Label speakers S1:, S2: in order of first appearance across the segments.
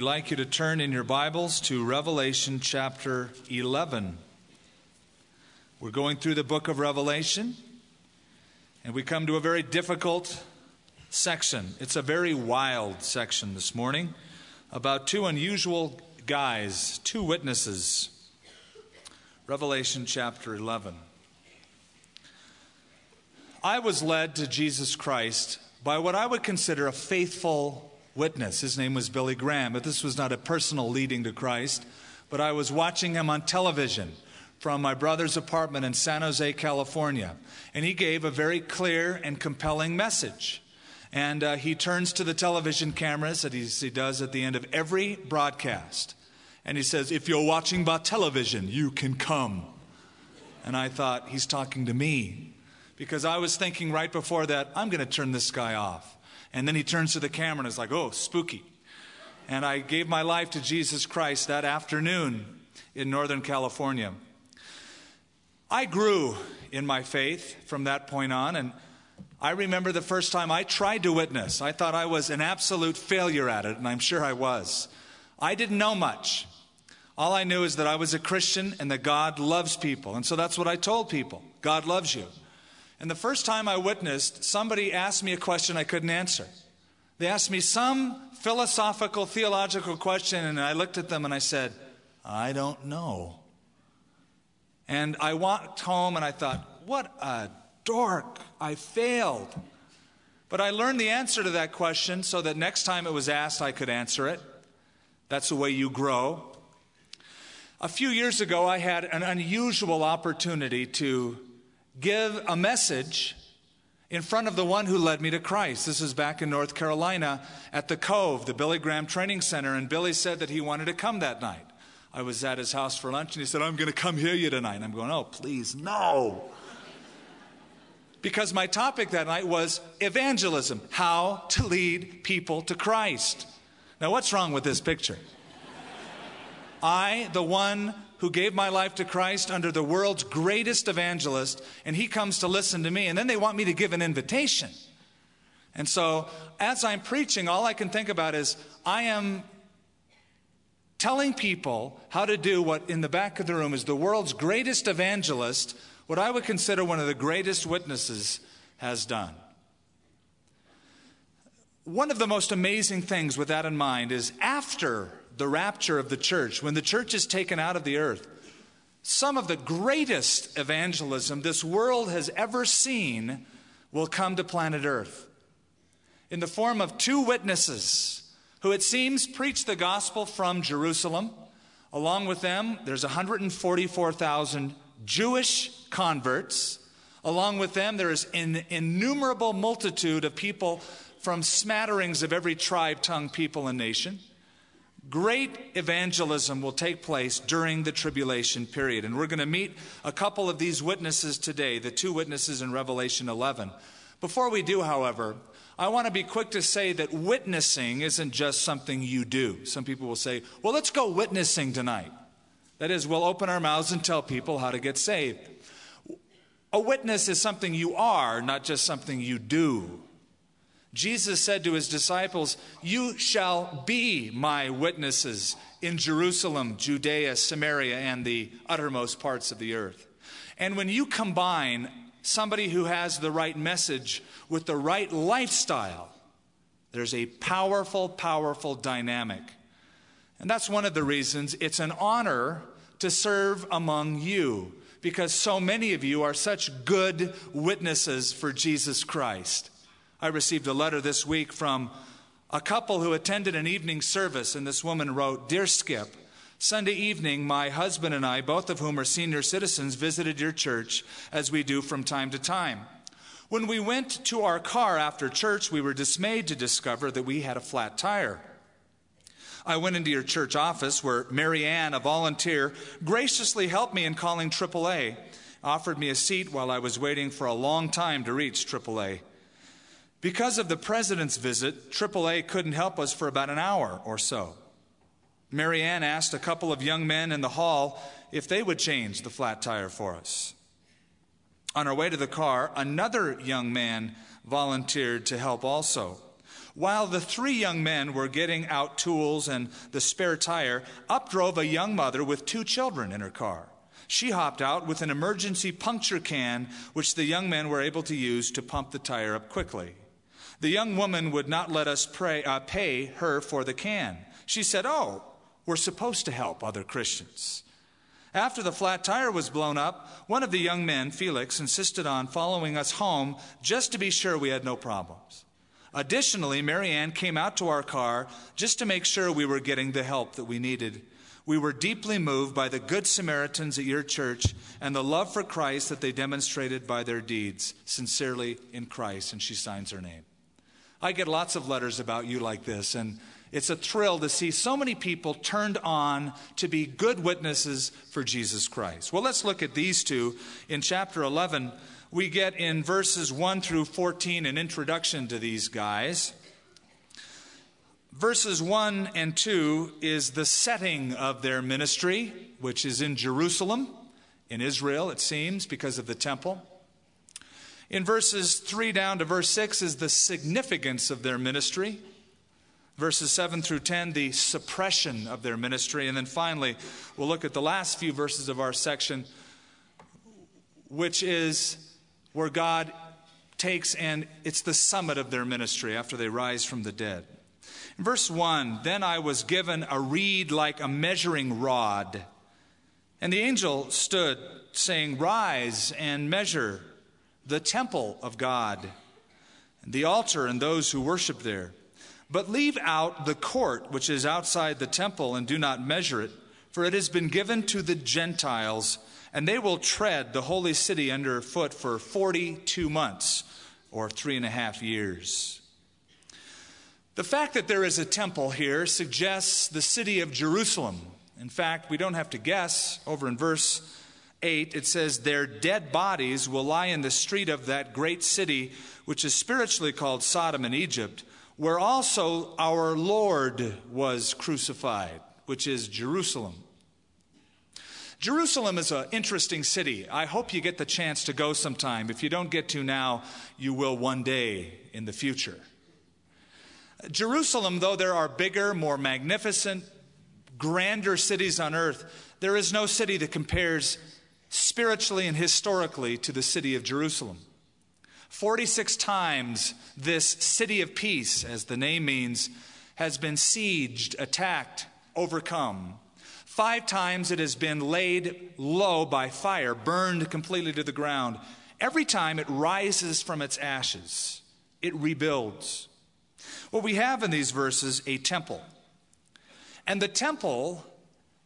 S1: I'd like you to turn in your Bibles to Revelation chapter 11. We're going through the book of Revelation, and we come to a very difficult section. It's a very wild section this morning about two unusual guys, two witnesses. Revelation chapter 11. I was led to Jesus Christ by what I would consider a faithful witness. His name was Billy Graham, but this was not a personal leading to Christ. But I was watching him on television from my brother's apartment in San Jose, California. And he gave a very clear and compelling message. And uh, he turns to the television cameras that he does at the end of every broadcast. And he says, If you're watching by television, you can come. And I thought, he's talking to me. Because I was thinking right before that, I'm going to turn this guy off. And then he turns to the camera and is like, oh, spooky. And I gave my life to Jesus Christ that afternoon in Northern California. I grew in my faith from that point on, and I remember the first time I tried to witness. I thought I was an absolute failure at it, and I'm sure I was. I didn't know much. All I knew is that I was a Christian and that God loves people. And so that's what I told people God loves you. And the first time I witnessed, somebody asked me a question I couldn't answer. They asked me some philosophical, theological question, and I looked at them and I said, I don't know. And I walked home and I thought, what a dork. I failed. But I learned the answer to that question so that next time it was asked, I could answer it. That's the way you grow. A few years ago, I had an unusual opportunity to give a message in front of the one who led me to Christ. This is back in North Carolina at the Cove, the Billy Graham Training Center, and Billy said that he wanted to come that night. I was at his house for lunch and he said, I'm going to come hear you tonight. And I'm going, oh, please, no. Because my topic that night was evangelism how to lead people to Christ. Now, what's wrong with this picture? I, the one who gave my life to Christ under the world's greatest evangelist, and he comes to listen to me. And then they want me to give an invitation. And so, as I'm preaching, all I can think about is I am telling people how to do what in the back of the room is the world's greatest evangelist, what I would consider one of the greatest witnesses, has done. One of the most amazing things with that in mind is after the rapture of the church, when the church is taken out of the earth, some of the greatest evangelism this world has ever seen will come to planet Earth in the form of two witnesses who it seems preach the gospel from Jerusalem. Along with them, there's 144,000 Jewish converts. Along with them, there is an innumerable multitude of people from smatterings of every tribe, tongue, people, and nation. Great evangelism will take place during the tribulation period. And we're going to meet a couple of these witnesses today, the two witnesses in Revelation 11. Before we do, however, I want to be quick to say that witnessing isn't just something you do. Some people will say, well, let's go witnessing tonight. That is, we'll open our mouths and tell people how to get saved. A witness is something you are, not just something you do. Jesus said to his disciples, You shall be my witnesses in Jerusalem, Judea, Samaria, and the uttermost parts of the earth. And when you combine somebody who has the right message with the right lifestyle, there's a powerful, powerful dynamic. And that's one of the reasons it's an honor to serve among you, because so many of you are such good witnesses for Jesus Christ. I received a letter this week from a couple who attended an evening service, and this woman wrote Dear Skip, Sunday evening, my husband and I, both of whom are senior citizens, visited your church as we do from time to time. When we went to our car after church, we were dismayed to discover that we had a flat tire. I went into your church office where Mary Ann, a volunteer, graciously helped me in calling AAA, offered me a seat while I was waiting for a long time to reach AAA. Because of the president's visit, AAA couldn't help us for about an hour or so. Marianne asked a couple of young men in the hall if they would change the flat tire for us. On our way to the car, another young man volunteered to help also. While the three young men were getting out tools and the spare tire, up drove a young mother with two children in her car. She hopped out with an emergency puncture can, which the young men were able to use to pump the tire up quickly. The young woman would not let us pray, uh, pay her for the can. She said, Oh, we're supposed to help other Christians. After the flat tire was blown up, one of the young men, Felix, insisted on following us home just to be sure we had no problems. Additionally, Marianne came out to our car just to make sure we were getting the help that we needed. We were deeply moved by the good Samaritans at your church and the love for Christ that they demonstrated by their deeds, sincerely in Christ. And she signs her name. I get lots of letters about you like this, and it's a thrill to see so many people turned on to be good witnesses for Jesus Christ. Well, let's look at these two. In chapter 11, we get in verses 1 through 14 an introduction to these guys. Verses 1 and 2 is the setting of their ministry, which is in Jerusalem, in Israel, it seems, because of the temple. In verses 3 down to verse 6 is the significance of their ministry. Verses 7 through 10, the suppression of their ministry. And then finally, we'll look at the last few verses of our section, which is where God takes and it's the summit of their ministry after they rise from the dead. In verse 1, then I was given a reed like a measuring rod. And the angel stood, saying, Rise and measure the temple of God, the altar and those who worship there. But leave out the court which is outside the temple, and do not measure it, for it has been given to the Gentiles, and they will tread the holy city underfoot for 42 months, or three and a half years. The fact that there is a temple here suggests the city of Jerusalem. In fact, we don't have to guess. Over in verse 8, it says, Their dead bodies will lie in the street of that great city, which is spiritually called Sodom and Egypt where also our Lord was crucified, which is Jerusalem. Jerusalem is an interesting city. I hope you get the chance to go sometime. If you don't get to now, you will one day in the future. Jerusalem, though there are bigger, more magnificent, grander cities on earth, there is no city that compares spiritually and historically to the city of Jerusalem. 46 times this city of peace, as the name means, has been sieged, attacked, overcome. Five times it has been laid low by fire, burned completely to the ground. Every time it rises from its ashes, it rebuilds. What we have in these verses, a temple. And the temple,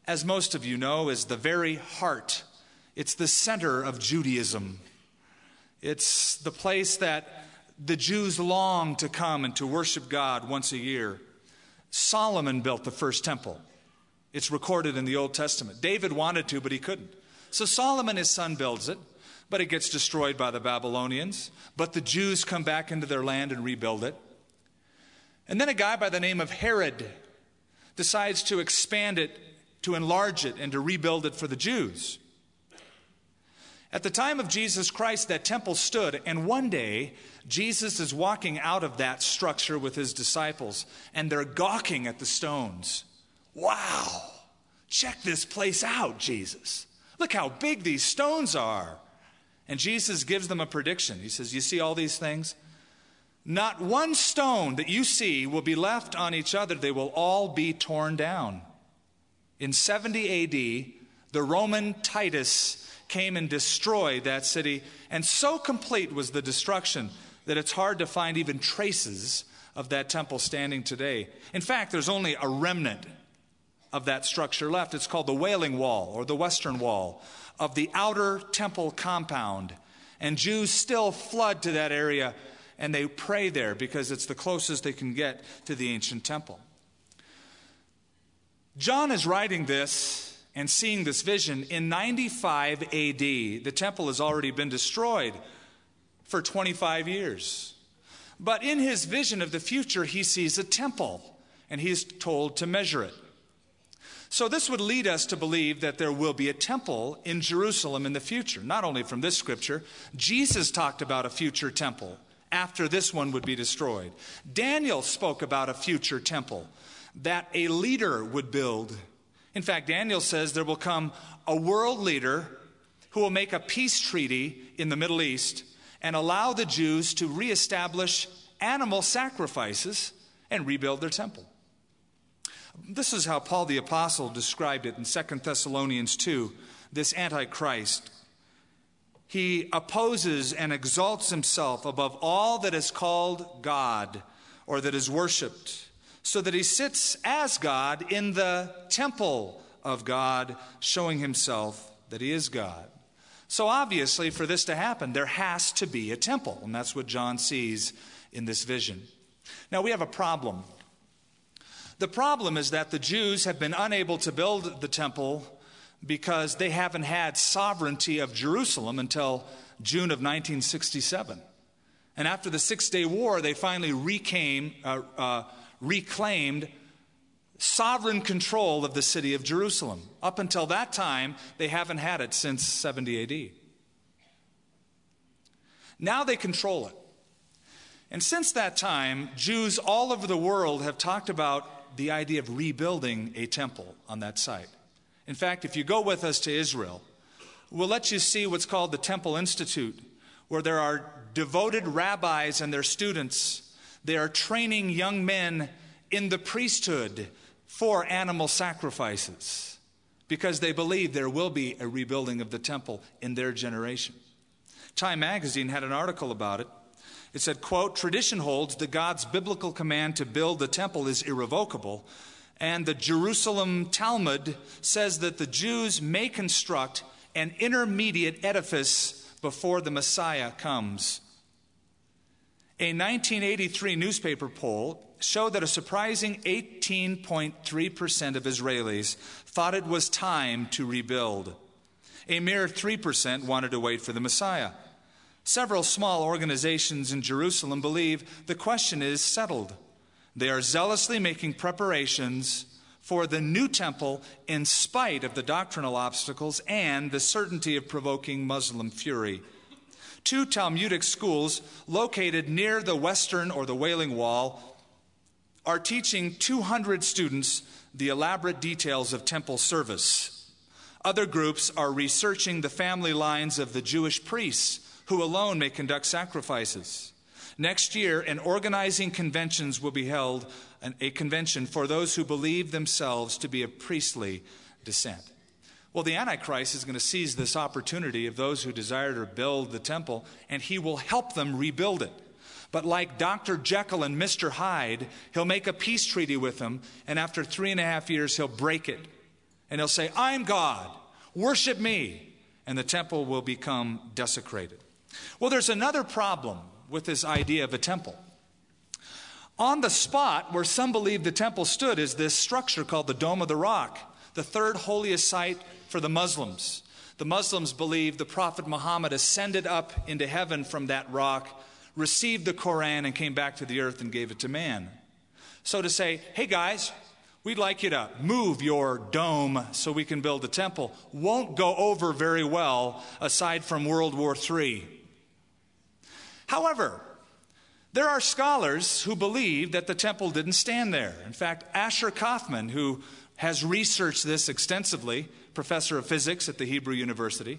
S1: as most of you know, is the very heart, it's the center of Judaism. It's the place that the Jews long to come and to worship God once a year. Solomon built the first temple. It's recorded in the Old Testament. David wanted to, but he couldn't. So Solomon, his son, builds it, but it gets destroyed by the Babylonians. But the Jews come back into their land and rebuild it. And then a guy by the name of Herod decides to expand it, to enlarge it, and to rebuild it for the Jews. At the time of Jesus Christ, that temple stood, and one day, Jesus is walking out of that structure with his disciples, and they're gawking at the stones. Wow! Check this place out, Jesus. Look how big these stones are. And Jesus gives them a prediction. He says, You see all these things? Not one stone that you see will be left on each other, they will all be torn down. In 70 AD, the Roman Titus came and destroyed that city. And so complete was the destruction that it's hard to find even traces of that temple standing today. In fact, there's only a remnant of that structure left. It's called the Wailing Wall or the Western Wall of the outer temple compound. And Jews still flood to that area and they pray there because it's the closest they can get to the ancient temple. John is writing this and seeing this vision in 95 AD. The temple has already been destroyed for 25 years. But in his vision of the future, he sees a temple and he's told to measure it. So, this would lead us to believe that there will be a temple in Jerusalem in the future, not only from this scripture. Jesus talked about a future temple after this one would be destroyed. Daniel spoke about a future temple that a leader would build. In fact, Daniel says there will come a world leader who will make a peace treaty in the Middle East and allow the Jews to reestablish animal sacrifices and rebuild their temple. This is how Paul the Apostle described it in 2 Thessalonians 2 this Antichrist. He opposes and exalts himself above all that is called God or that is worshiped, so that he sits as God in the temple of God, showing himself that he is God. So, obviously, for this to happen, there has to be a temple, and that's what John sees in this vision. Now, we have a problem. The problem is that the Jews have been unable to build the temple because they haven't had sovereignty of Jerusalem until June of 1967. And after the Six Day War, they finally recame, uh, uh, reclaimed sovereign control of the city of Jerusalem. Up until that time, they haven't had it since 70 AD. Now they control it. And since that time, Jews all over the world have talked about the idea of rebuilding a temple on that site. In fact, if you go with us to Israel, we'll let you see what's called the Temple Institute, where there are devoted rabbis and their students. They are training young men in the priesthood for animal sacrifices because they believe there will be a rebuilding of the temple in their generation. Time magazine had an article about it. It said, quote, tradition holds that God's biblical command to build the temple is irrevocable, and the Jerusalem Talmud says that the Jews may construct an intermediate edifice before the Messiah comes. A 1983 newspaper poll showed that a surprising 18.3% of Israelis thought it was time to rebuild. A mere 3% wanted to wait for the Messiah. Several small organizations in Jerusalem believe the question is settled. They are zealously making preparations for the new temple in spite of the doctrinal obstacles and the certainty of provoking Muslim fury. Two Talmudic schools located near the western or the Wailing Wall are teaching 200 students the elaborate details of temple service. Other groups are researching the family lines of the Jewish priests who alone may conduct sacrifices. Next year, an organizing conventions will be held, a convention for those who believe themselves to be of priestly descent. Well, the Antichrist is going to seize this opportunity of those who desire to build the temple, and he will help them rebuild it. But like Dr. Jekyll and Mr. Hyde, he'll make a peace treaty with them, and after three and a half years, he'll break it. And he'll say, I'm God, worship me. And the temple will become desecrated. Well, there's another problem with this idea of a temple. On the spot where some believe the temple stood is this structure called the Dome of the Rock, the third holiest site for the Muslims. The Muslims believe the Prophet Muhammad ascended up into heaven from that rock, received the Koran, and came back to the earth and gave it to man. So to say, hey guys, we'd like you to move your dome so we can build a temple, won't go over very well aside from World War III. However, there are scholars who believe that the temple didn't stand there. In fact, Asher Kaufman, who has researched this extensively, professor of physics at the Hebrew University,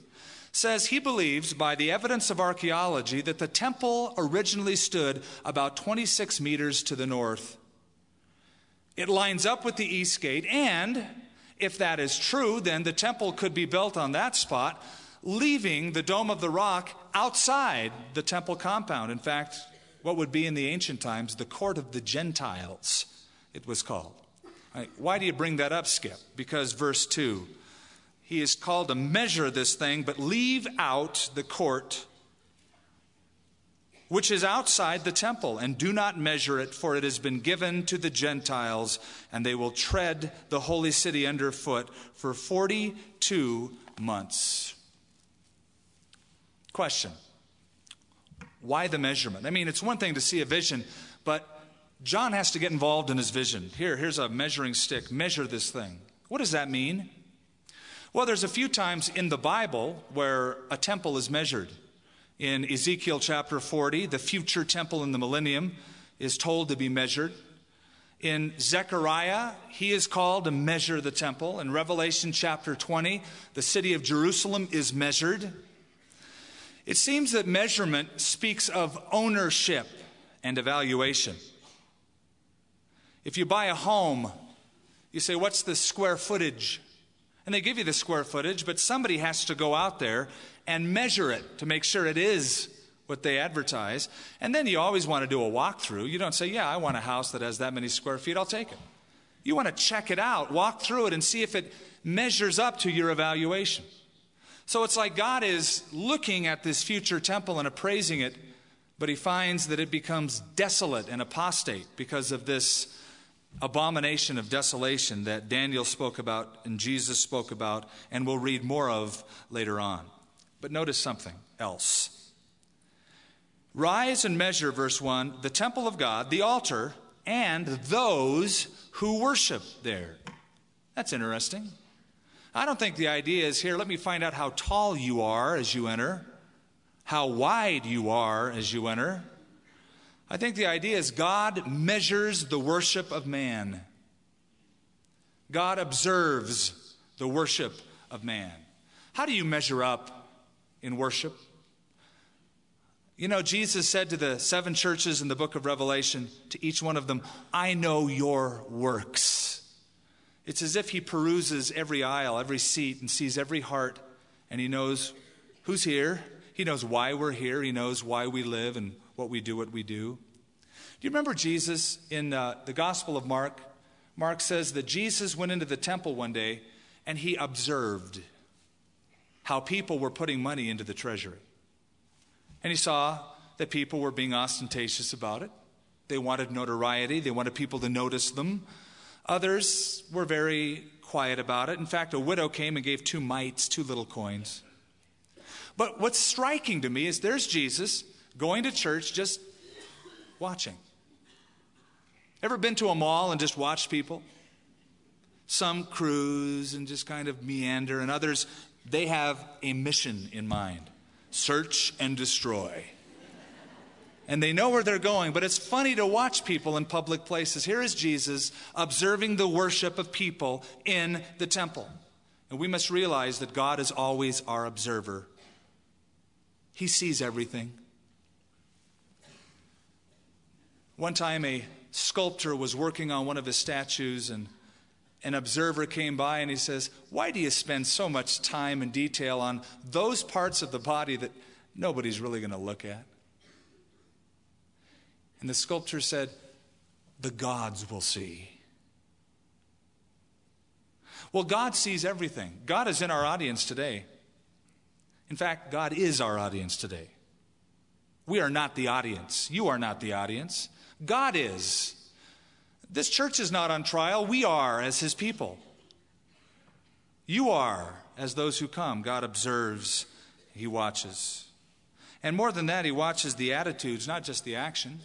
S1: says he believes by the evidence of archaeology that the temple originally stood about 26 meters to the north. It lines up with the east gate, and if that is true, then the temple could be built on that spot leaving the Dome of the Rock outside the temple compound. In fact, what would be in the ancient times the court of the Gentiles, it was called. Right, why do you bring that up, Skip? Because verse 2 he is called to measure this thing, but leave out the court which is outside the temple, and do not measure it, for it has been given to the Gentiles, and they will tread the holy city underfoot for 42 months. Question Why the measurement? I mean, it's one thing to see a vision, but John has to get involved in his vision. Here, here's a measuring stick. Measure this thing. What does that mean? Well, there's a few times in the Bible where a temple is measured. In Ezekiel chapter 40, the future temple in the millennium is told to be measured. In Zechariah, he is called to measure the temple. In Revelation chapter 20, the city of Jerusalem is measured. It seems that measurement speaks of ownership and evaluation. If you buy a home, you say, What's the square footage? And they give you the square footage, but somebody has to go out there and measure it to make sure it is what they advertise. And then you always want to do a walkthrough. You don't say, Yeah, I want a house that has that many square feet, I'll take it. You want to check it out, walk through it, and see if it measures up to your evaluation. So it's like God is looking at this future temple and appraising it, but he finds that it becomes desolate and apostate because of this abomination of desolation that Daniel spoke about and Jesus spoke about and we'll read more of later on. But notice something else. Rise and measure, verse 1, the temple of God, the altar, and those who worship there. That's interesting. I don't think the idea is here, let me find out how tall you are as you enter, how wide you are as you enter. I think the idea is God measures the worship of man. God observes the worship of man. How do you measure up in worship? You know, Jesus said to the seven churches in the book of Revelation, to each one of them, I know your works. It's as if he peruses every aisle, every seat, and sees every heart, and he knows who's here. He knows why we're here. He knows why we live and what we do, what we do. You remember Jesus in uh, the Gospel of Mark? Mark says that Jesus went into the temple one day and he observed how people were putting money into the treasury. And he saw that people were being ostentatious about it. They wanted notoriety, they wanted people to notice them. Others were very quiet about it. In fact, a widow came and gave two mites, two little coins. But what's striking to me is there's Jesus going to church just watching. Ever been to a mall and just watched people? Some cruise and just kind of meander, and others, they have a mission in mind search and destroy. And they know where they're going, but it's funny to watch people in public places. Here is Jesus observing the worship of people in the temple. And we must realize that God is always our observer, He sees everything. One time, a sculptor was working on one of his statues, and an observer came by and he says, Why do you spend so much time and detail on those parts of the body that nobody's really going to look at? And the sculptor said, The gods will see. Well, God sees everything. God is in our audience today. In fact, God is our audience today. We are not the audience. You are not the audience. God is. This church is not on trial. We are as his people. You are as those who come. God observes, he watches. And more than that, he watches the attitudes, not just the action.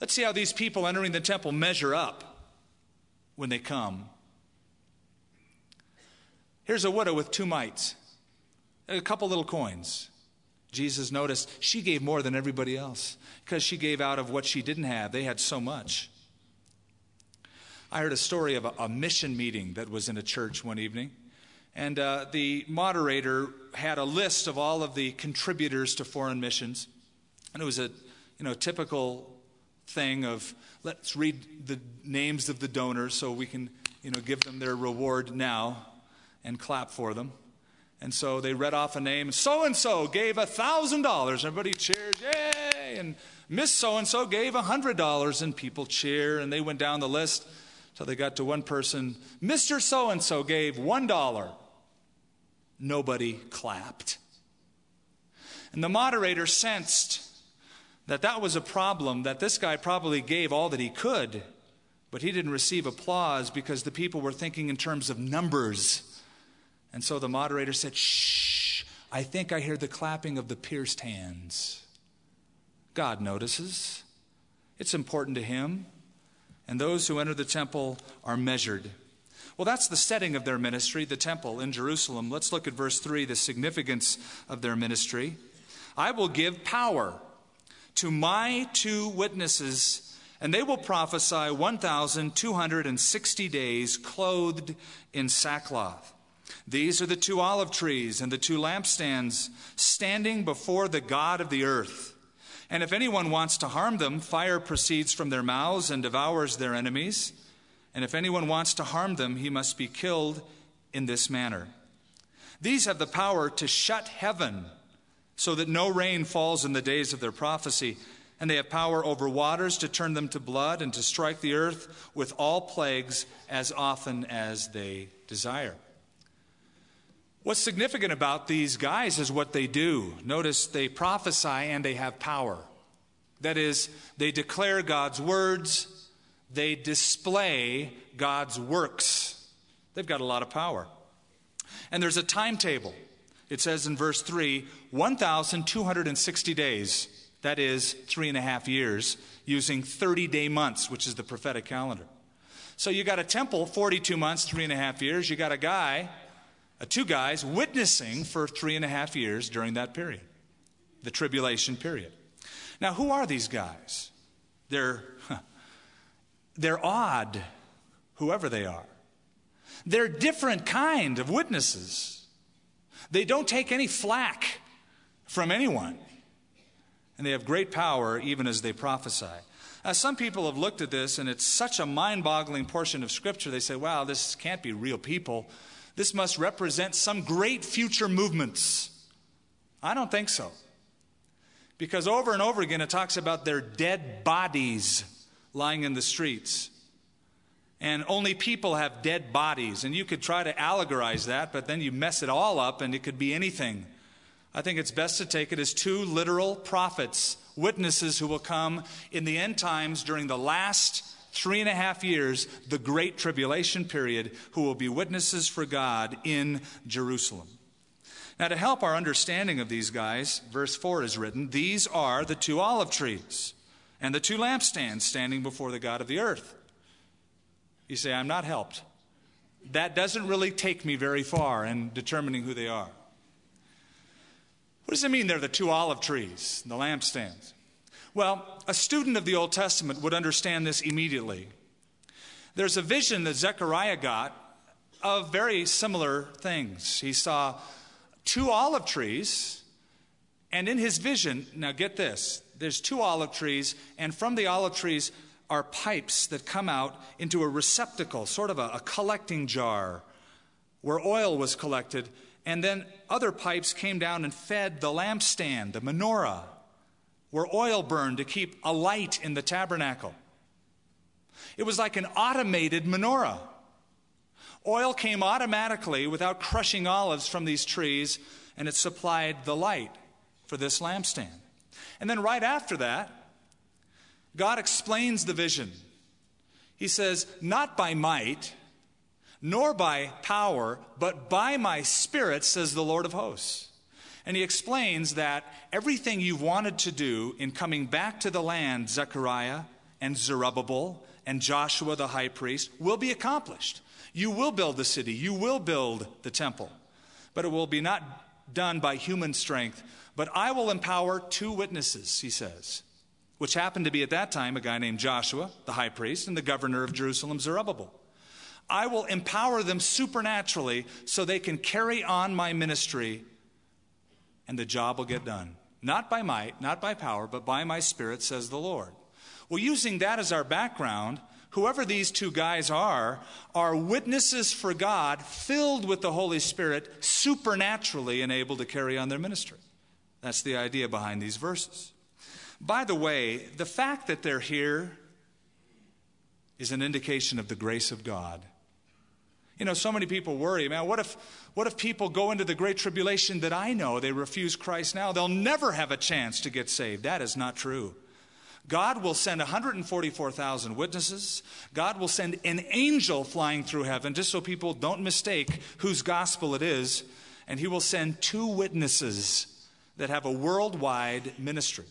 S1: Let's see how these people entering the temple measure up when they come. Here's a widow with two mites, a couple little coins. Jesus noticed she gave more than everybody else because she gave out of what she didn't have. They had so much. I heard a story of a, a mission meeting that was in a church one evening. And uh, the moderator had a list of all of the contributors to foreign missions. And it was a you know, typical thing of let's read the names of the donors so we can you know, give them their reward now and clap for them. And so they read off a name. So and so gave a thousand dollars. Everybody cheers, yay! And Miss So and so gave a hundred dollars, and people cheer. And they went down the list till they got to one person. Mr. So and so gave one dollar. Nobody clapped. And the moderator sensed that that was a problem, that this guy probably gave all that he could, but he didn't receive applause because the people were thinking in terms of numbers and so the moderator said, Shh, I think I hear the clapping of the pierced hands. God notices. It's important to him. And those who enter the temple are measured. Well, that's the setting of their ministry, the temple in Jerusalem. Let's look at verse 3, the significance of their ministry. I will give power to my two witnesses, and they will prophesy 1,260 days clothed in sackcloth. These are the two olive trees and the two lampstands standing before the God of the earth. And if anyone wants to harm them, fire proceeds from their mouths and devours their enemies. And if anyone wants to harm them, he must be killed in this manner. These have the power to shut heaven so that no rain falls in the days of their prophecy. And they have power over waters to turn them to blood and to strike the earth with all plagues as often as they desire. What's significant about these guys is what they do. Notice they prophesy and they have power. That is, they declare God's words, they display God's works. They've got a lot of power. And there's a timetable. It says in verse 3 1,260 days. That is three and a half years, using 30 day months, which is the prophetic calendar. So you got a temple, 42 months, three and a half years. You got a guy, uh, two guys witnessing for three and a half years during that period, the tribulation period. Now, who are these guys? They're, they're odd, whoever they are. They're different kind of witnesses. They don't take any flack from anyone. And they have great power even as they prophesy. Uh, some people have looked at this, and it's such a mind boggling portion of Scripture. They say, wow, this can't be real people. This must represent some great future movements. I don't think so. Because over and over again it talks about their dead bodies lying in the streets. And only people have dead bodies. And you could try to allegorize that, but then you mess it all up and it could be anything. I think it's best to take it as two literal prophets, witnesses who will come in the end times during the last three and a half years, the great tribulation period, who will be witnesses for God in Jerusalem. Now, to help our understanding of these guys, verse 4 is written These are the two olive trees and the two lampstands standing before the God of the earth. You say, I'm not helped. That doesn't really take me very far in determining who they are. What does it mean they're the two olive trees, and the lampstands? Well, a student of the Old Testament would understand this immediately. There's a vision that Zechariah got of very similar things. He saw two olive trees, and in his vision, now get this there's two olive trees, and from the olive trees are pipes that come out into a receptacle, sort of a, a collecting jar where oil was collected. And then other pipes came down and fed the lampstand, the menorah where oil burned to keep a light in the tabernacle. It was like an automated menorah. Oil came automatically without crushing olives from these trees, and it supplied the light for this lampstand. And then right after that, God explains the vision. He says, Not by might, nor by power, but by my spirit, says the Lord of hosts. And he explains that everything you've wanted to do in coming back to the land, Zechariah and Zerubbabel and Joshua the high priest, will be accomplished. You will build the city, you will build the temple, but it will be not done by human strength. But I will empower two witnesses, he says, which happened to be at that time a guy named Joshua, the high priest, and the governor of Jerusalem, Zerubbabel. I will empower them supernaturally so they can carry on my ministry and the job will get done. Not by might, not by power, but by my spirit, says the Lord. Well, using that as our background, whoever these two guys are, are witnesses for God, filled with the Holy Spirit, supernaturally and able to carry on their ministry. That's the idea behind these verses. By the way, the fact that they're here is an indication of the grace of God. You know, so many people worry, man, what if, what if people go into the great tribulation that I know? They refuse Christ now. They'll never have a chance to get saved. That is not true. God will send 144,000 witnesses. God will send an angel flying through heaven, just so people don't mistake whose gospel it is. And he will send two witnesses that have a worldwide ministry.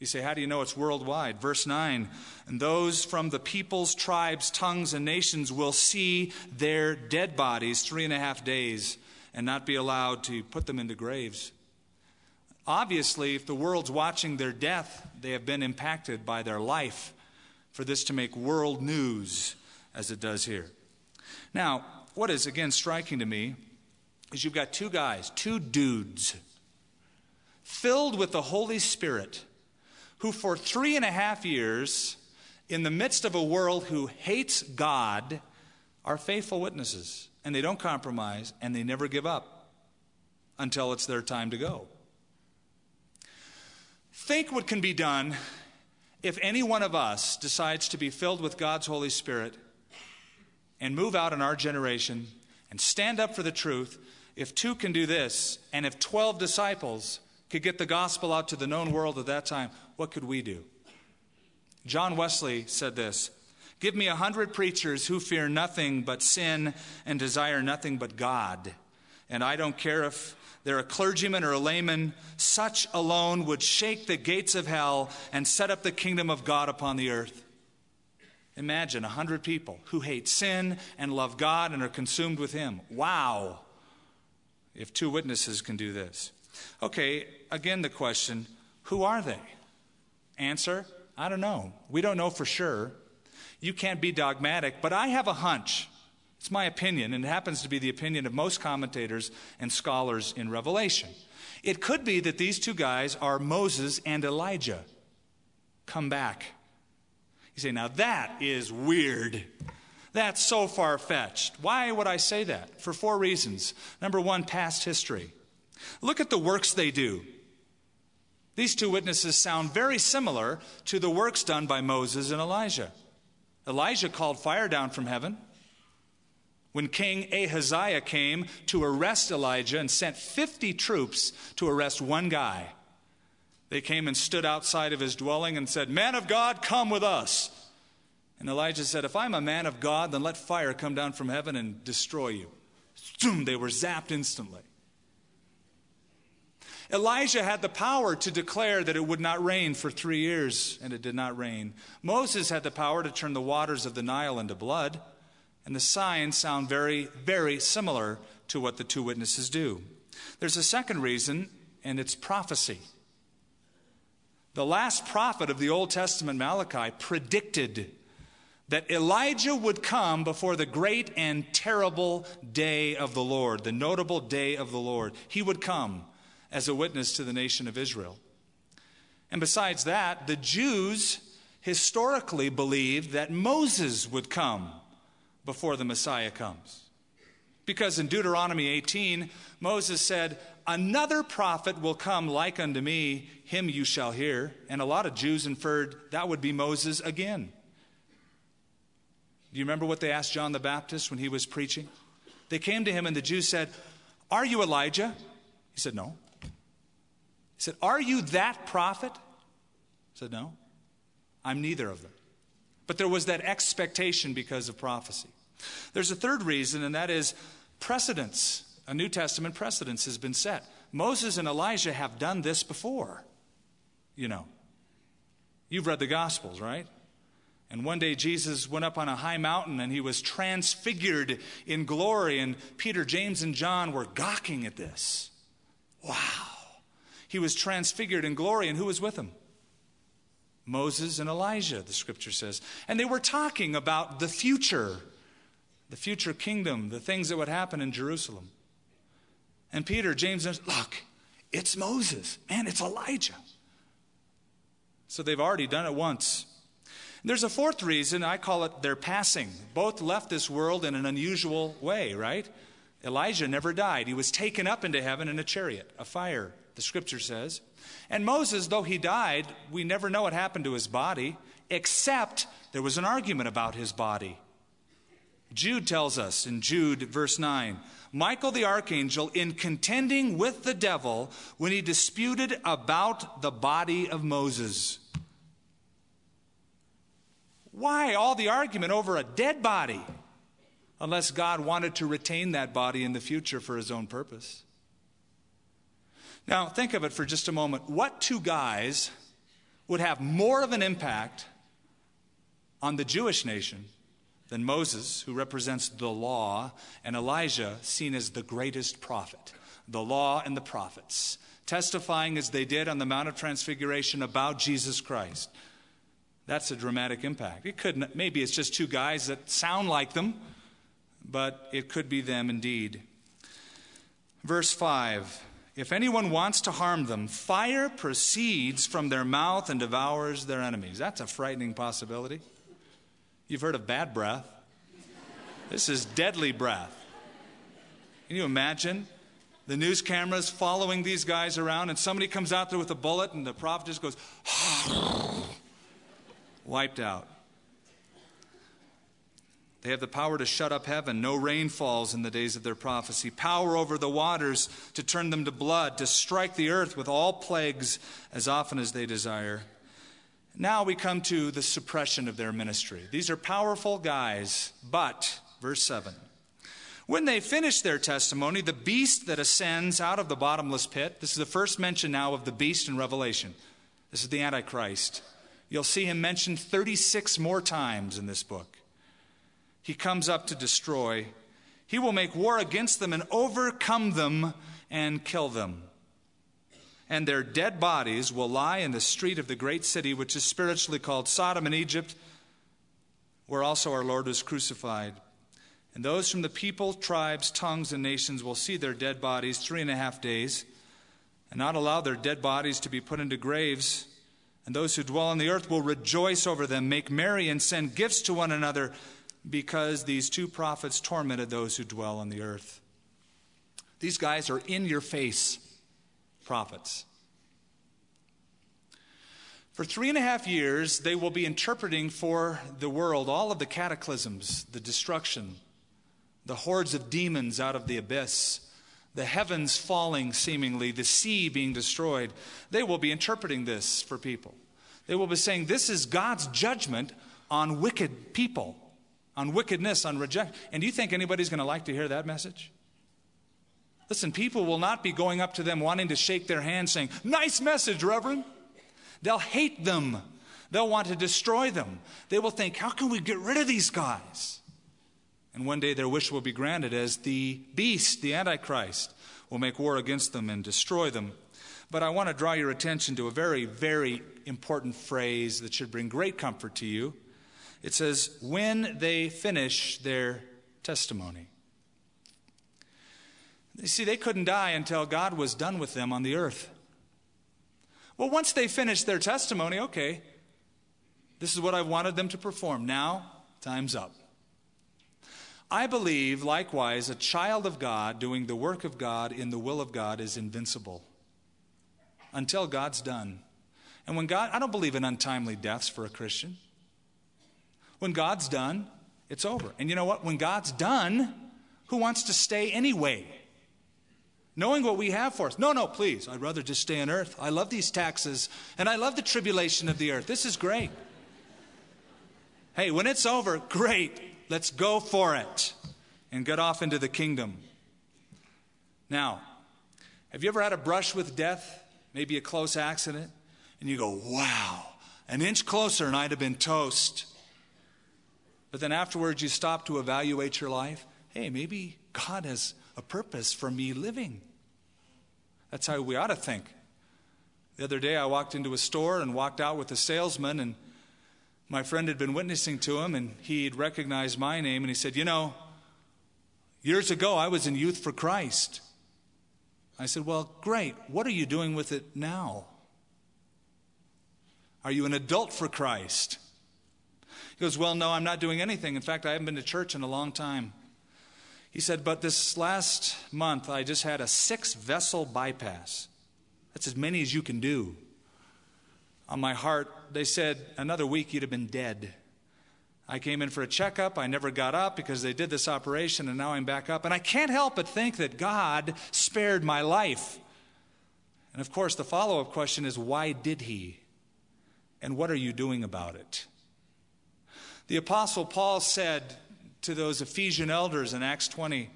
S1: You say, how do you know it's worldwide? Verse 9, and those from the peoples, tribes, tongues, and nations will see their dead bodies three and a half days and not be allowed to put them into graves. Obviously, if the world's watching their death, they have been impacted by their life for this to make world news as it does here. Now, what is again striking to me is you've got two guys, two dudes, filled with the Holy Spirit, who for three and a half years, in the midst of a world who hates God, are faithful witnesses. And they don't compromise and they never give up until it's their time to go. Think what can be done if any one of us decides to be filled with God's Holy Spirit and move out in our generation and stand up for the truth, if two can do this, and if 12 disciples could get the gospel out to the known world at that time, what could we do? John Wesley said this Give me a hundred preachers who fear nothing but sin and desire nothing but God. And I don't care if they're a clergyman or a layman, such alone would shake the gates of hell and set up the kingdom of God upon the earth. Imagine a hundred people who hate sin and love God and are consumed with Him. Wow. If two witnesses can do this. Okay, again, the question who are they? Answer I don't know. We don't know for sure. You can't be dogmatic, but I have a hunch. It's my opinion, and it happens to be the opinion of most commentators and scholars in Revelation. It could be that these two guys are Moses and Elijah. Come back. You say, now that is weird. That's so far fetched. Why would I say that? For four reasons. Number one, past history. Look at the works they do. These two witnesses sound very similar to the works done by Moses and Elijah. Elijah called fire down from heaven. When King Ahaziah came to arrest Elijah and sent 50 troops to arrest one guy, they came and stood outside of his dwelling and said, Man of God, come with us. And Elijah said, If I'm a man of God, then let fire come down from heaven and destroy you. They were zapped instantly. Elijah had the power to declare that it would not rain for three years, and it did not rain. Moses had the power to turn the waters of the Nile into blood, and the signs sound very, very similar to what the two witnesses do. There's a second reason, and it's prophecy. The last prophet of the Old Testament, Malachi, predicted that Elijah would come before the great and terrible day of the Lord, the notable day of the Lord. He would come as a witness to the nation of Israel. And besides that, the Jews historically believed that Moses would come before the Messiah comes. Because in Deuteronomy 18, Moses said, Another prophet will come like unto me, him you shall hear. And a lot of Jews inferred that would be Moses again. Do you remember what they asked John the Baptist when he was preaching? They came to him and the Jews said, Are you Elijah? He said, No. He said, Are you that prophet? He said, No. I'm neither of them. But there was that expectation because of prophecy. There's a third reason, and that is precedence a New Testament precedence has been set. Moses and Elijah have done this before, you know. You've read the Gospels, right? And one day Jesus went up on a high mountain and he was transfigured in glory, and Peter, James, and John were gawking at this. Wow. He was transfigured in glory, and who was with him? Moses and Elijah, the scripture says. And they were talking about the future, the future kingdom, the things that would happen in Jerusalem. And Peter, James, and look, it's Moses. Man, it's Elijah. So they've already done it once. There's a fourth reason, I call it their passing. Both left this world in an unusual way, right? Elijah never died. He was taken up into heaven in a chariot, a fire, the scripture says. And Moses, though he died, we never know what happened to his body, except there was an argument about his body. Jude tells us in Jude, verse 9 Michael the archangel, in contending with the devil when he disputed about the body of Moses. Why all the argument over a dead body? Unless God wanted to retain that body in the future for his own purpose. Now, think of it for just a moment. What two guys would have more of an impact on the Jewish nation than Moses, who represents the law, and Elijah, seen as the greatest prophet. The law and the prophets testifying as they did on the Mount of Transfiguration about Jesus Christ. That's a dramatic impact. It could maybe it's just two guys that sound like them, but it could be them indeed. Verse 5 If anyone wants to harm them, fire proceeds from their mouth and devours their enemies. That's a frightening possibility. You've heard of bad breath. This is deadly breath. Can you imagine? The news cameras following these guys around, and somebody comes out there with a bullet, and the prophet just goes, wiped out. They have the power to shut up heaven. No rain falls in the days of their prophecy. Power over the waters to turn them to blood, to strike the earth with all plagues as often as they desire. Now we come to the suppression of their ministry. These are powerful guys, but, verse 7 when they finish their testimony, the beast that ascends out of the bottomless pit, this is the first mention now of the beast in Revelation. This is the Antichrist. You'll see him mentioned 36 more times in this book. He comes up to destroy. He will make war against them and overcome them and kill them. And their dead bodies will lie in the street of the great city, which is spiritually called Sodom and Egypt, where also our Lord was crucified. And those from the people, tribes, tongues, and nations will see their dead bodies three and a half days, and not allow their dead bodies to be put into graves. And those who dwell on the earth will rejoice over them, make merry, and send gifts to one another, because these two prophets tormented those who dwell on the earth. These guys are in your face prophets. For three and a half years, they will be interpreting for the world all of the cataclysms, the destruction, the hordes of demons out of the abyss, the heavens falling seemingly, the sea being destroyed. They will be interpreting this for people. They will be saying, This is God's judgment on wicked people, on wickedness, on rejection. And do you think anybody's going to like to hear that message? Listen, people will not be going up to them wanting to shake their hand saying, Nice message, Reverend. They'll hate them. They'll want to destroy them. They will think, How can we get rid of these guys? And one day their wish will be granted as the beast, the Antichrist, will make war against them and destroy them. But I want to draw your attention to a very, very important phrase that should bring great comfort to you. It says, when they finish their testimony. You see, they couldn't die until God was done with them on the earth. Well, once they finished their testimony, okay, this is what I wanted them to perform. Now, time's up. I believe, likewise, a child of God doing the work of God in the will of God is invincible until God's done. And when God, I don't believe in untimely deaths for a Christian. When God's done, it's over. And you know what? When God's done, who wants to stay anyway? Knowing what we have for us. No, no, please. I'd rather just stay on earth. I love these taxes and I love the tribulation of the earth. This is great. Hey, when it's over, great. Let's go for it and get off into the kingdom. Now, have you ever had a brush with death? Maybe a close accident? And you go, wow, an inch closer and I'd have been toast. But then afterwards you stop to evaluate your life. Hey, maybe God has a purpose for me living. That's how we ought to think. The other day I walked into a store and walked out with a salesman and my friend had been witnessing to him and he'd recognized my name and he said, You know, years ago I was in Youth for Christ. I said, Well, great. What are you doing with it now? Are you an adult for Christ? He goes, Well, no, I'm not doing anything. In fact, I haven't been to church in a long time. He said, But this last month I just had a six vessel bypass. That's as many as you can do on my heart, they said, another week you'd have been dead. I came in for a checkup. I never got up because they did this operation, and now I'm back up. And I can't help but think that God spared my life. And of course, the follow up question is why did He? And what are you doing about it? The Apostle Paul said to those Ephesian elders in Acts 20,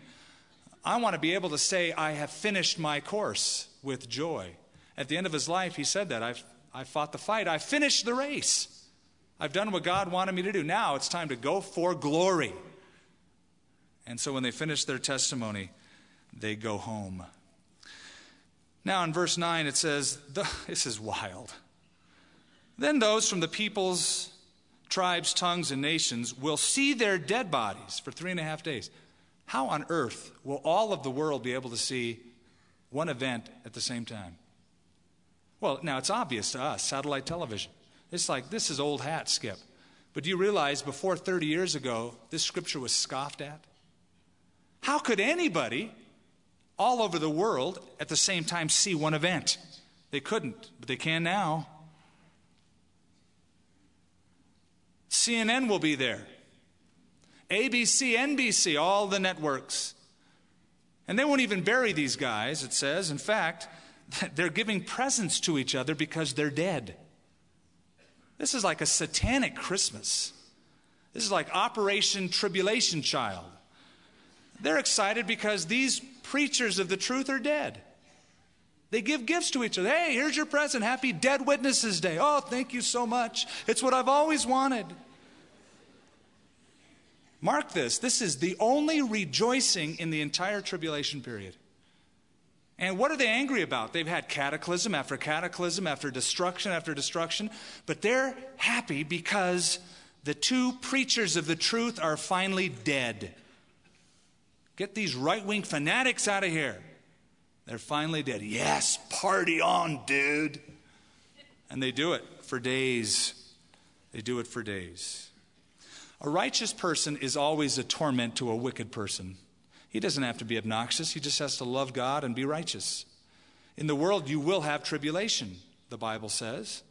S1: I want to be able to say, I have finished my course with joy. At the end of his life, he said that. I've I fought the fight. I finished the race. I've done what God wanted me to do. Now it's time to go for glory. And so when they finish their testimony, they go home. Now, in verse 9, it says, This is wild. Then those from the peoples, tribes, tongues, and nations will see their dead bodies for three and a half days. How on earth will all of the world be able to see one event at the same time? Well, now it's obvious to us, satellite television. It's like, this is old hat, Skip. But do you realize before 30 years ago, this scripture was scoffed at? How could anybody all over the world at the same time see one event? They couldn't, but they can now. CNN will be there. ABC, NBC, all the networks. And they won't even bury these guys, it says. In fact, they're giving presents to each other because they're dead. This is like a satanic Christmas. This is like Operation Tribulation Child. They're excited because these preachers of the truth are dead. They give gifts to each other. Hey, here's your present. Happy Dead Witnesses Day. Oh, thank you so much. It's what I've always wanted. Mark this this is the only rejoicing in the entire tribulation period. And what are they angry about? They've had cataclysm after cataclysm after destruction after destruction, but they're happy because the two preachers of the truth are finally dead. Get these right wing fanatics out of here. They're finally dead. Yes, party on, dude. And they do it for days. They do it for days. A righteous person is always a torment to a wicked person. He doesn't have to be obnoxious, he just has to love God and be righteous. In the world, you will have tribulation, the Bible says.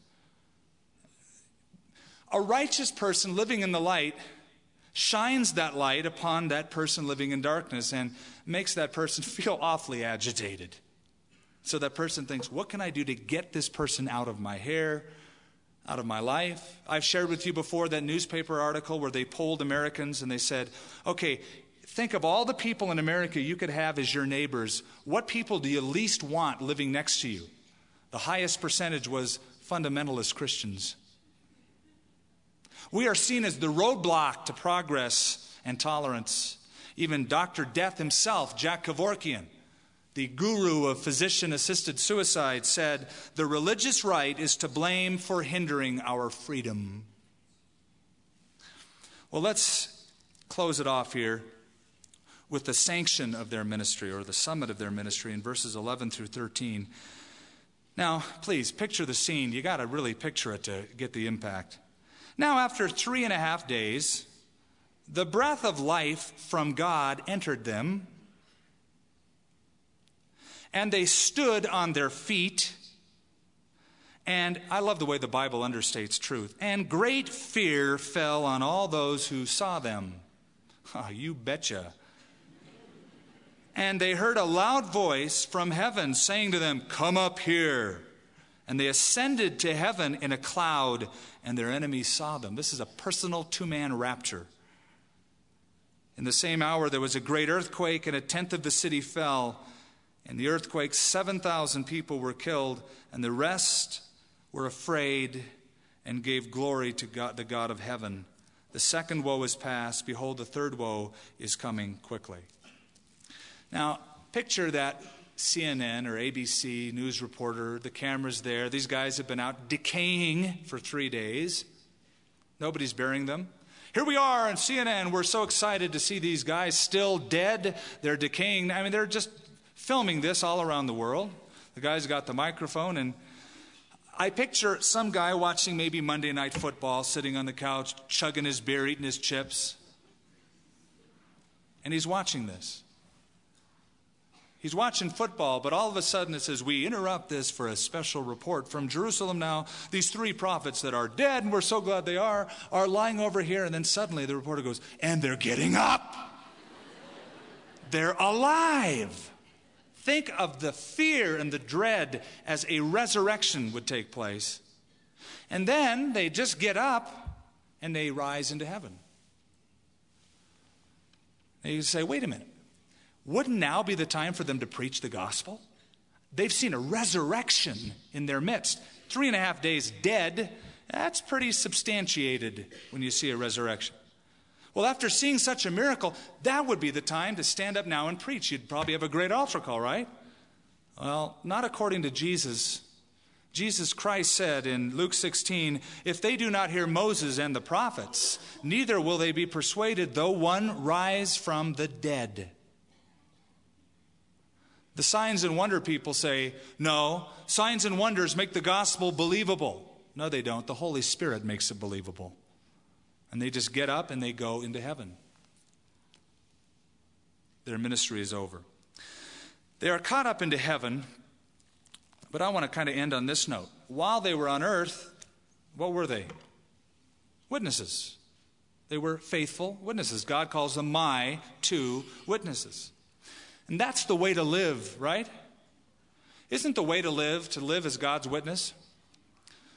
S1: A righteous person living in the light shines that light upon that person living in darkness and makes that person feel awfully agitated. So that person thinks, what can I do to get this person out of my hair? Out of my life. I've shared with you before that newspaper article where they polled Americans and they said, okay, think of all the people in America you could have as your neighbors. What people do you least want living next to you? The highest percentage was fundamentalist Christians. We are seen as the roadblock to progress and tolerance. Even Dr. Death himself, Jack Kevorkian, the guru of physician assisted suicide, said, The religious right is to blame for hindering our freedom. Well, let's close it off here with the sanction of their ministry or the summit of their ministry in verses 11 through 13. Now, please picture the scene. You got to really picture it to get the impact. Now, after three and a half days, the breath of life from God entered them and they stood on their feet. And I love the way the Bible understates truth. And great fear fell on all those who saw them. Oh, you betcha. And they heard a loud voice from heaven saying to them, Come up here. And they ascended to heaven in a cloud, and their enemies saw them. This is a personal two man rapture. In the same hour, there was a great earthquake, and a tenth of the city fell. In the earthquake, 7,000 people were killed, and the rest were afraid and gave glory to God, the God of heaven. The second woe is past. Behold, the third woe is coming quickly. Now, picture that CNN or ABC news reporter, the camera's there. These guys have been out decaying for three days. Nobody's burying them. Here we are on CNN. We're so excited to see these guys still dead. They're decaying. I mean, they're just filming this all around the world. The guy's got the microphone, and I picture some guy watching maybe Monday Night Football, sitting on the couch, chugging his beer, eating his chips. And he's watching this. He's watching football, but all of a sudden it says, We interrupt this for a special report from Jerusalem now. These three prophets that are dead, and we're so glad they are, are lying over here. And then suddenly the reporter goes, And they're getting up. they're alive. Think of the fear and the dread as a resurrection would take place. And then they just get up and they rise into heaven. And you say, wait a minute. Wouldn't now be the time for them to preach the gospel? They've seen a resurrection in their midst. Three and a half days dead, that's pretty substantiated when you see a resurrection. Well, after seeing such a miracle, that would be the time to stand up now and preach. You'd probably have a great altar call, right? Well, not according to Jesus. Jesus Christ said in Luke 16, If they do not hear Moses and the prophets, neither will they be persuaded, though one rise from the dead. The signs and wonder people say, No, signs and wonders make the gospel believable. No, they don't. The Holy Spirit makes it believable. And they just get up and they go into heaven. Their ministry is over. They are caught up into heaven, but I want to kind of end on this note. While they were on earth, what were they? Witnesses. They were faithful witnesses. God calls them my two witnesses. And that's the way to live, right? Isn't the way to live to live as God's witness?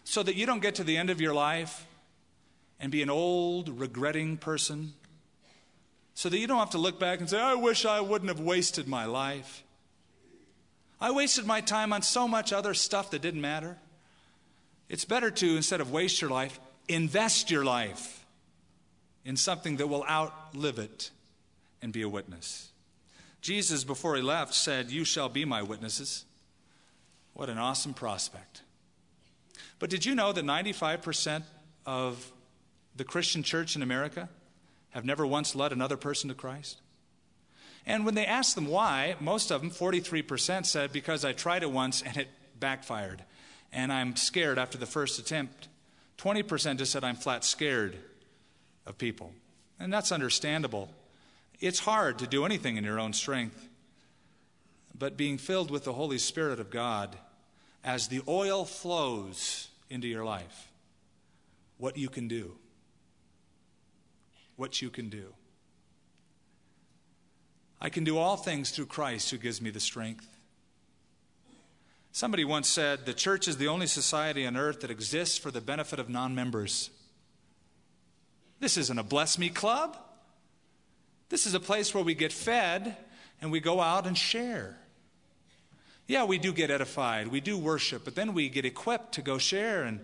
S1: So that you don't get to the end of your life and be an old, regretting person. So that you don't have to look back and say, I wish I wouldn't have wasted my life. I wasted my time on so much other stuff that didn't matter. It's better to, instead of waste your life, invest your life in something that will outlive it and be a witness. Jesus, before he left, said, You shall be my witnesses. What an awesome prospect. But did you know that 95% of the Christian church in America have never once led another person to Christ? And when they asked them why, most of them, 43%, said, Because I tried it once and it backfired. And I'm scared after the first attempt. 20% just said, I'm flat scared of people. And that's understandable. It's hard to do anything in your own strength. But being filled with the Holy Spirit of God, as the oil flows into your life, what you can do. What you can do. I can do all things through Christ who gives me the strength. Somebody once said the church is the only society on earth that exists for the benefit of non members. This isn't a bless me club. This is a place where we get fed and we go out and share. Yeah, we do get edified, we do worship, but then we get equipped to go share. And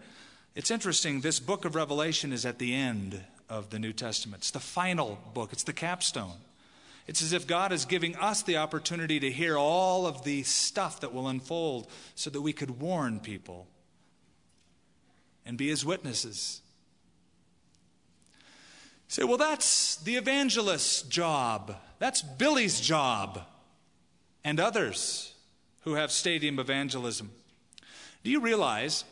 S1: it's interesting, this book of Revelation is at the end of the New Testament. It's the final book, it's the capstone. It's as if God is giving us the opportunity to hear all of the stuff that will unfold so that we could warn people and be his witnesses. say, well, that's the evangelist's job. That's Billy's job. And others who have stadium evangelism. Do you realize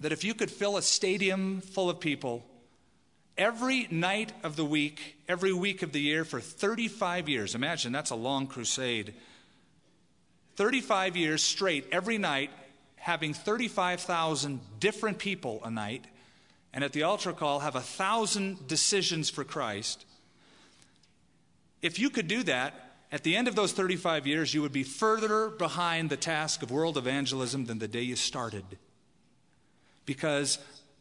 S1: that if you could fill a stadium full of people every night of the week, every week of the year for 35 years. Imagine that's a long crusade. 35 years straight, every night, having 35,000 different people a night, and at the altar call, have a thousand decisions for Christ. If you could do that, at the end of those 35 years, you would be further behind the task of world evangelism than the day you started. Because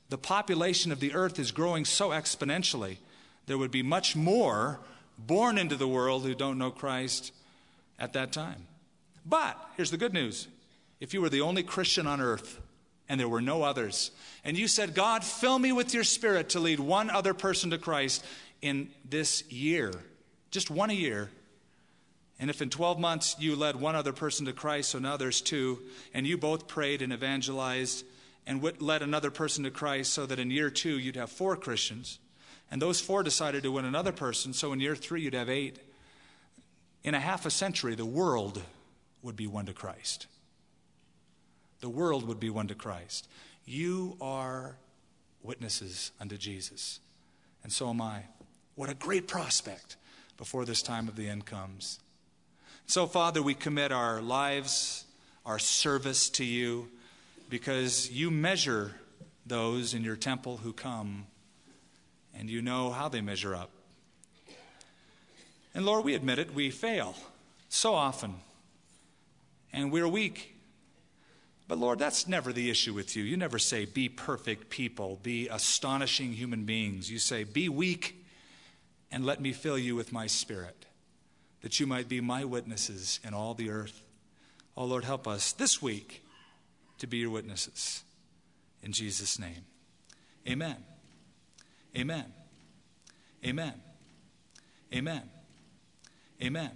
S1: the population of the earth is growing so exponentially, there would be much more born into the world who don't know Christ at that time. But here's the good news if you were the only Christian on earth and there were no others, and you said, God, fill me with your spirit to lead one other person to Christ in this year, just one a year. And if in 12 months you led one other person to Christ, so now there's two, and you both prayed and evangelized, and led another person to Christ so that in year two you'd have four Christians. And those four decided to win another person, so in year three you'd have eight. In a half a century, the world would be won to Christ. The world would be won to Christ. You are witnesses unto Jesus, and so am I. What a great prospect before this time of the end comes. So, Father, we commit our lives, our service to you because you measure those in your temple who come, and you know how they measure up. And Lord, we admit it, we fail so often, and we're weak. But Lord, that's never the issue with you. You never say, be perfect people, be astonishing human beings. You say, be weak and let me fill you with my spirit, that you might be my witnesses in all the earth. Oh Lord, help us this week to be your witnesses. In Jesus' name. Amen. Amen. Amen. Amen. Amen.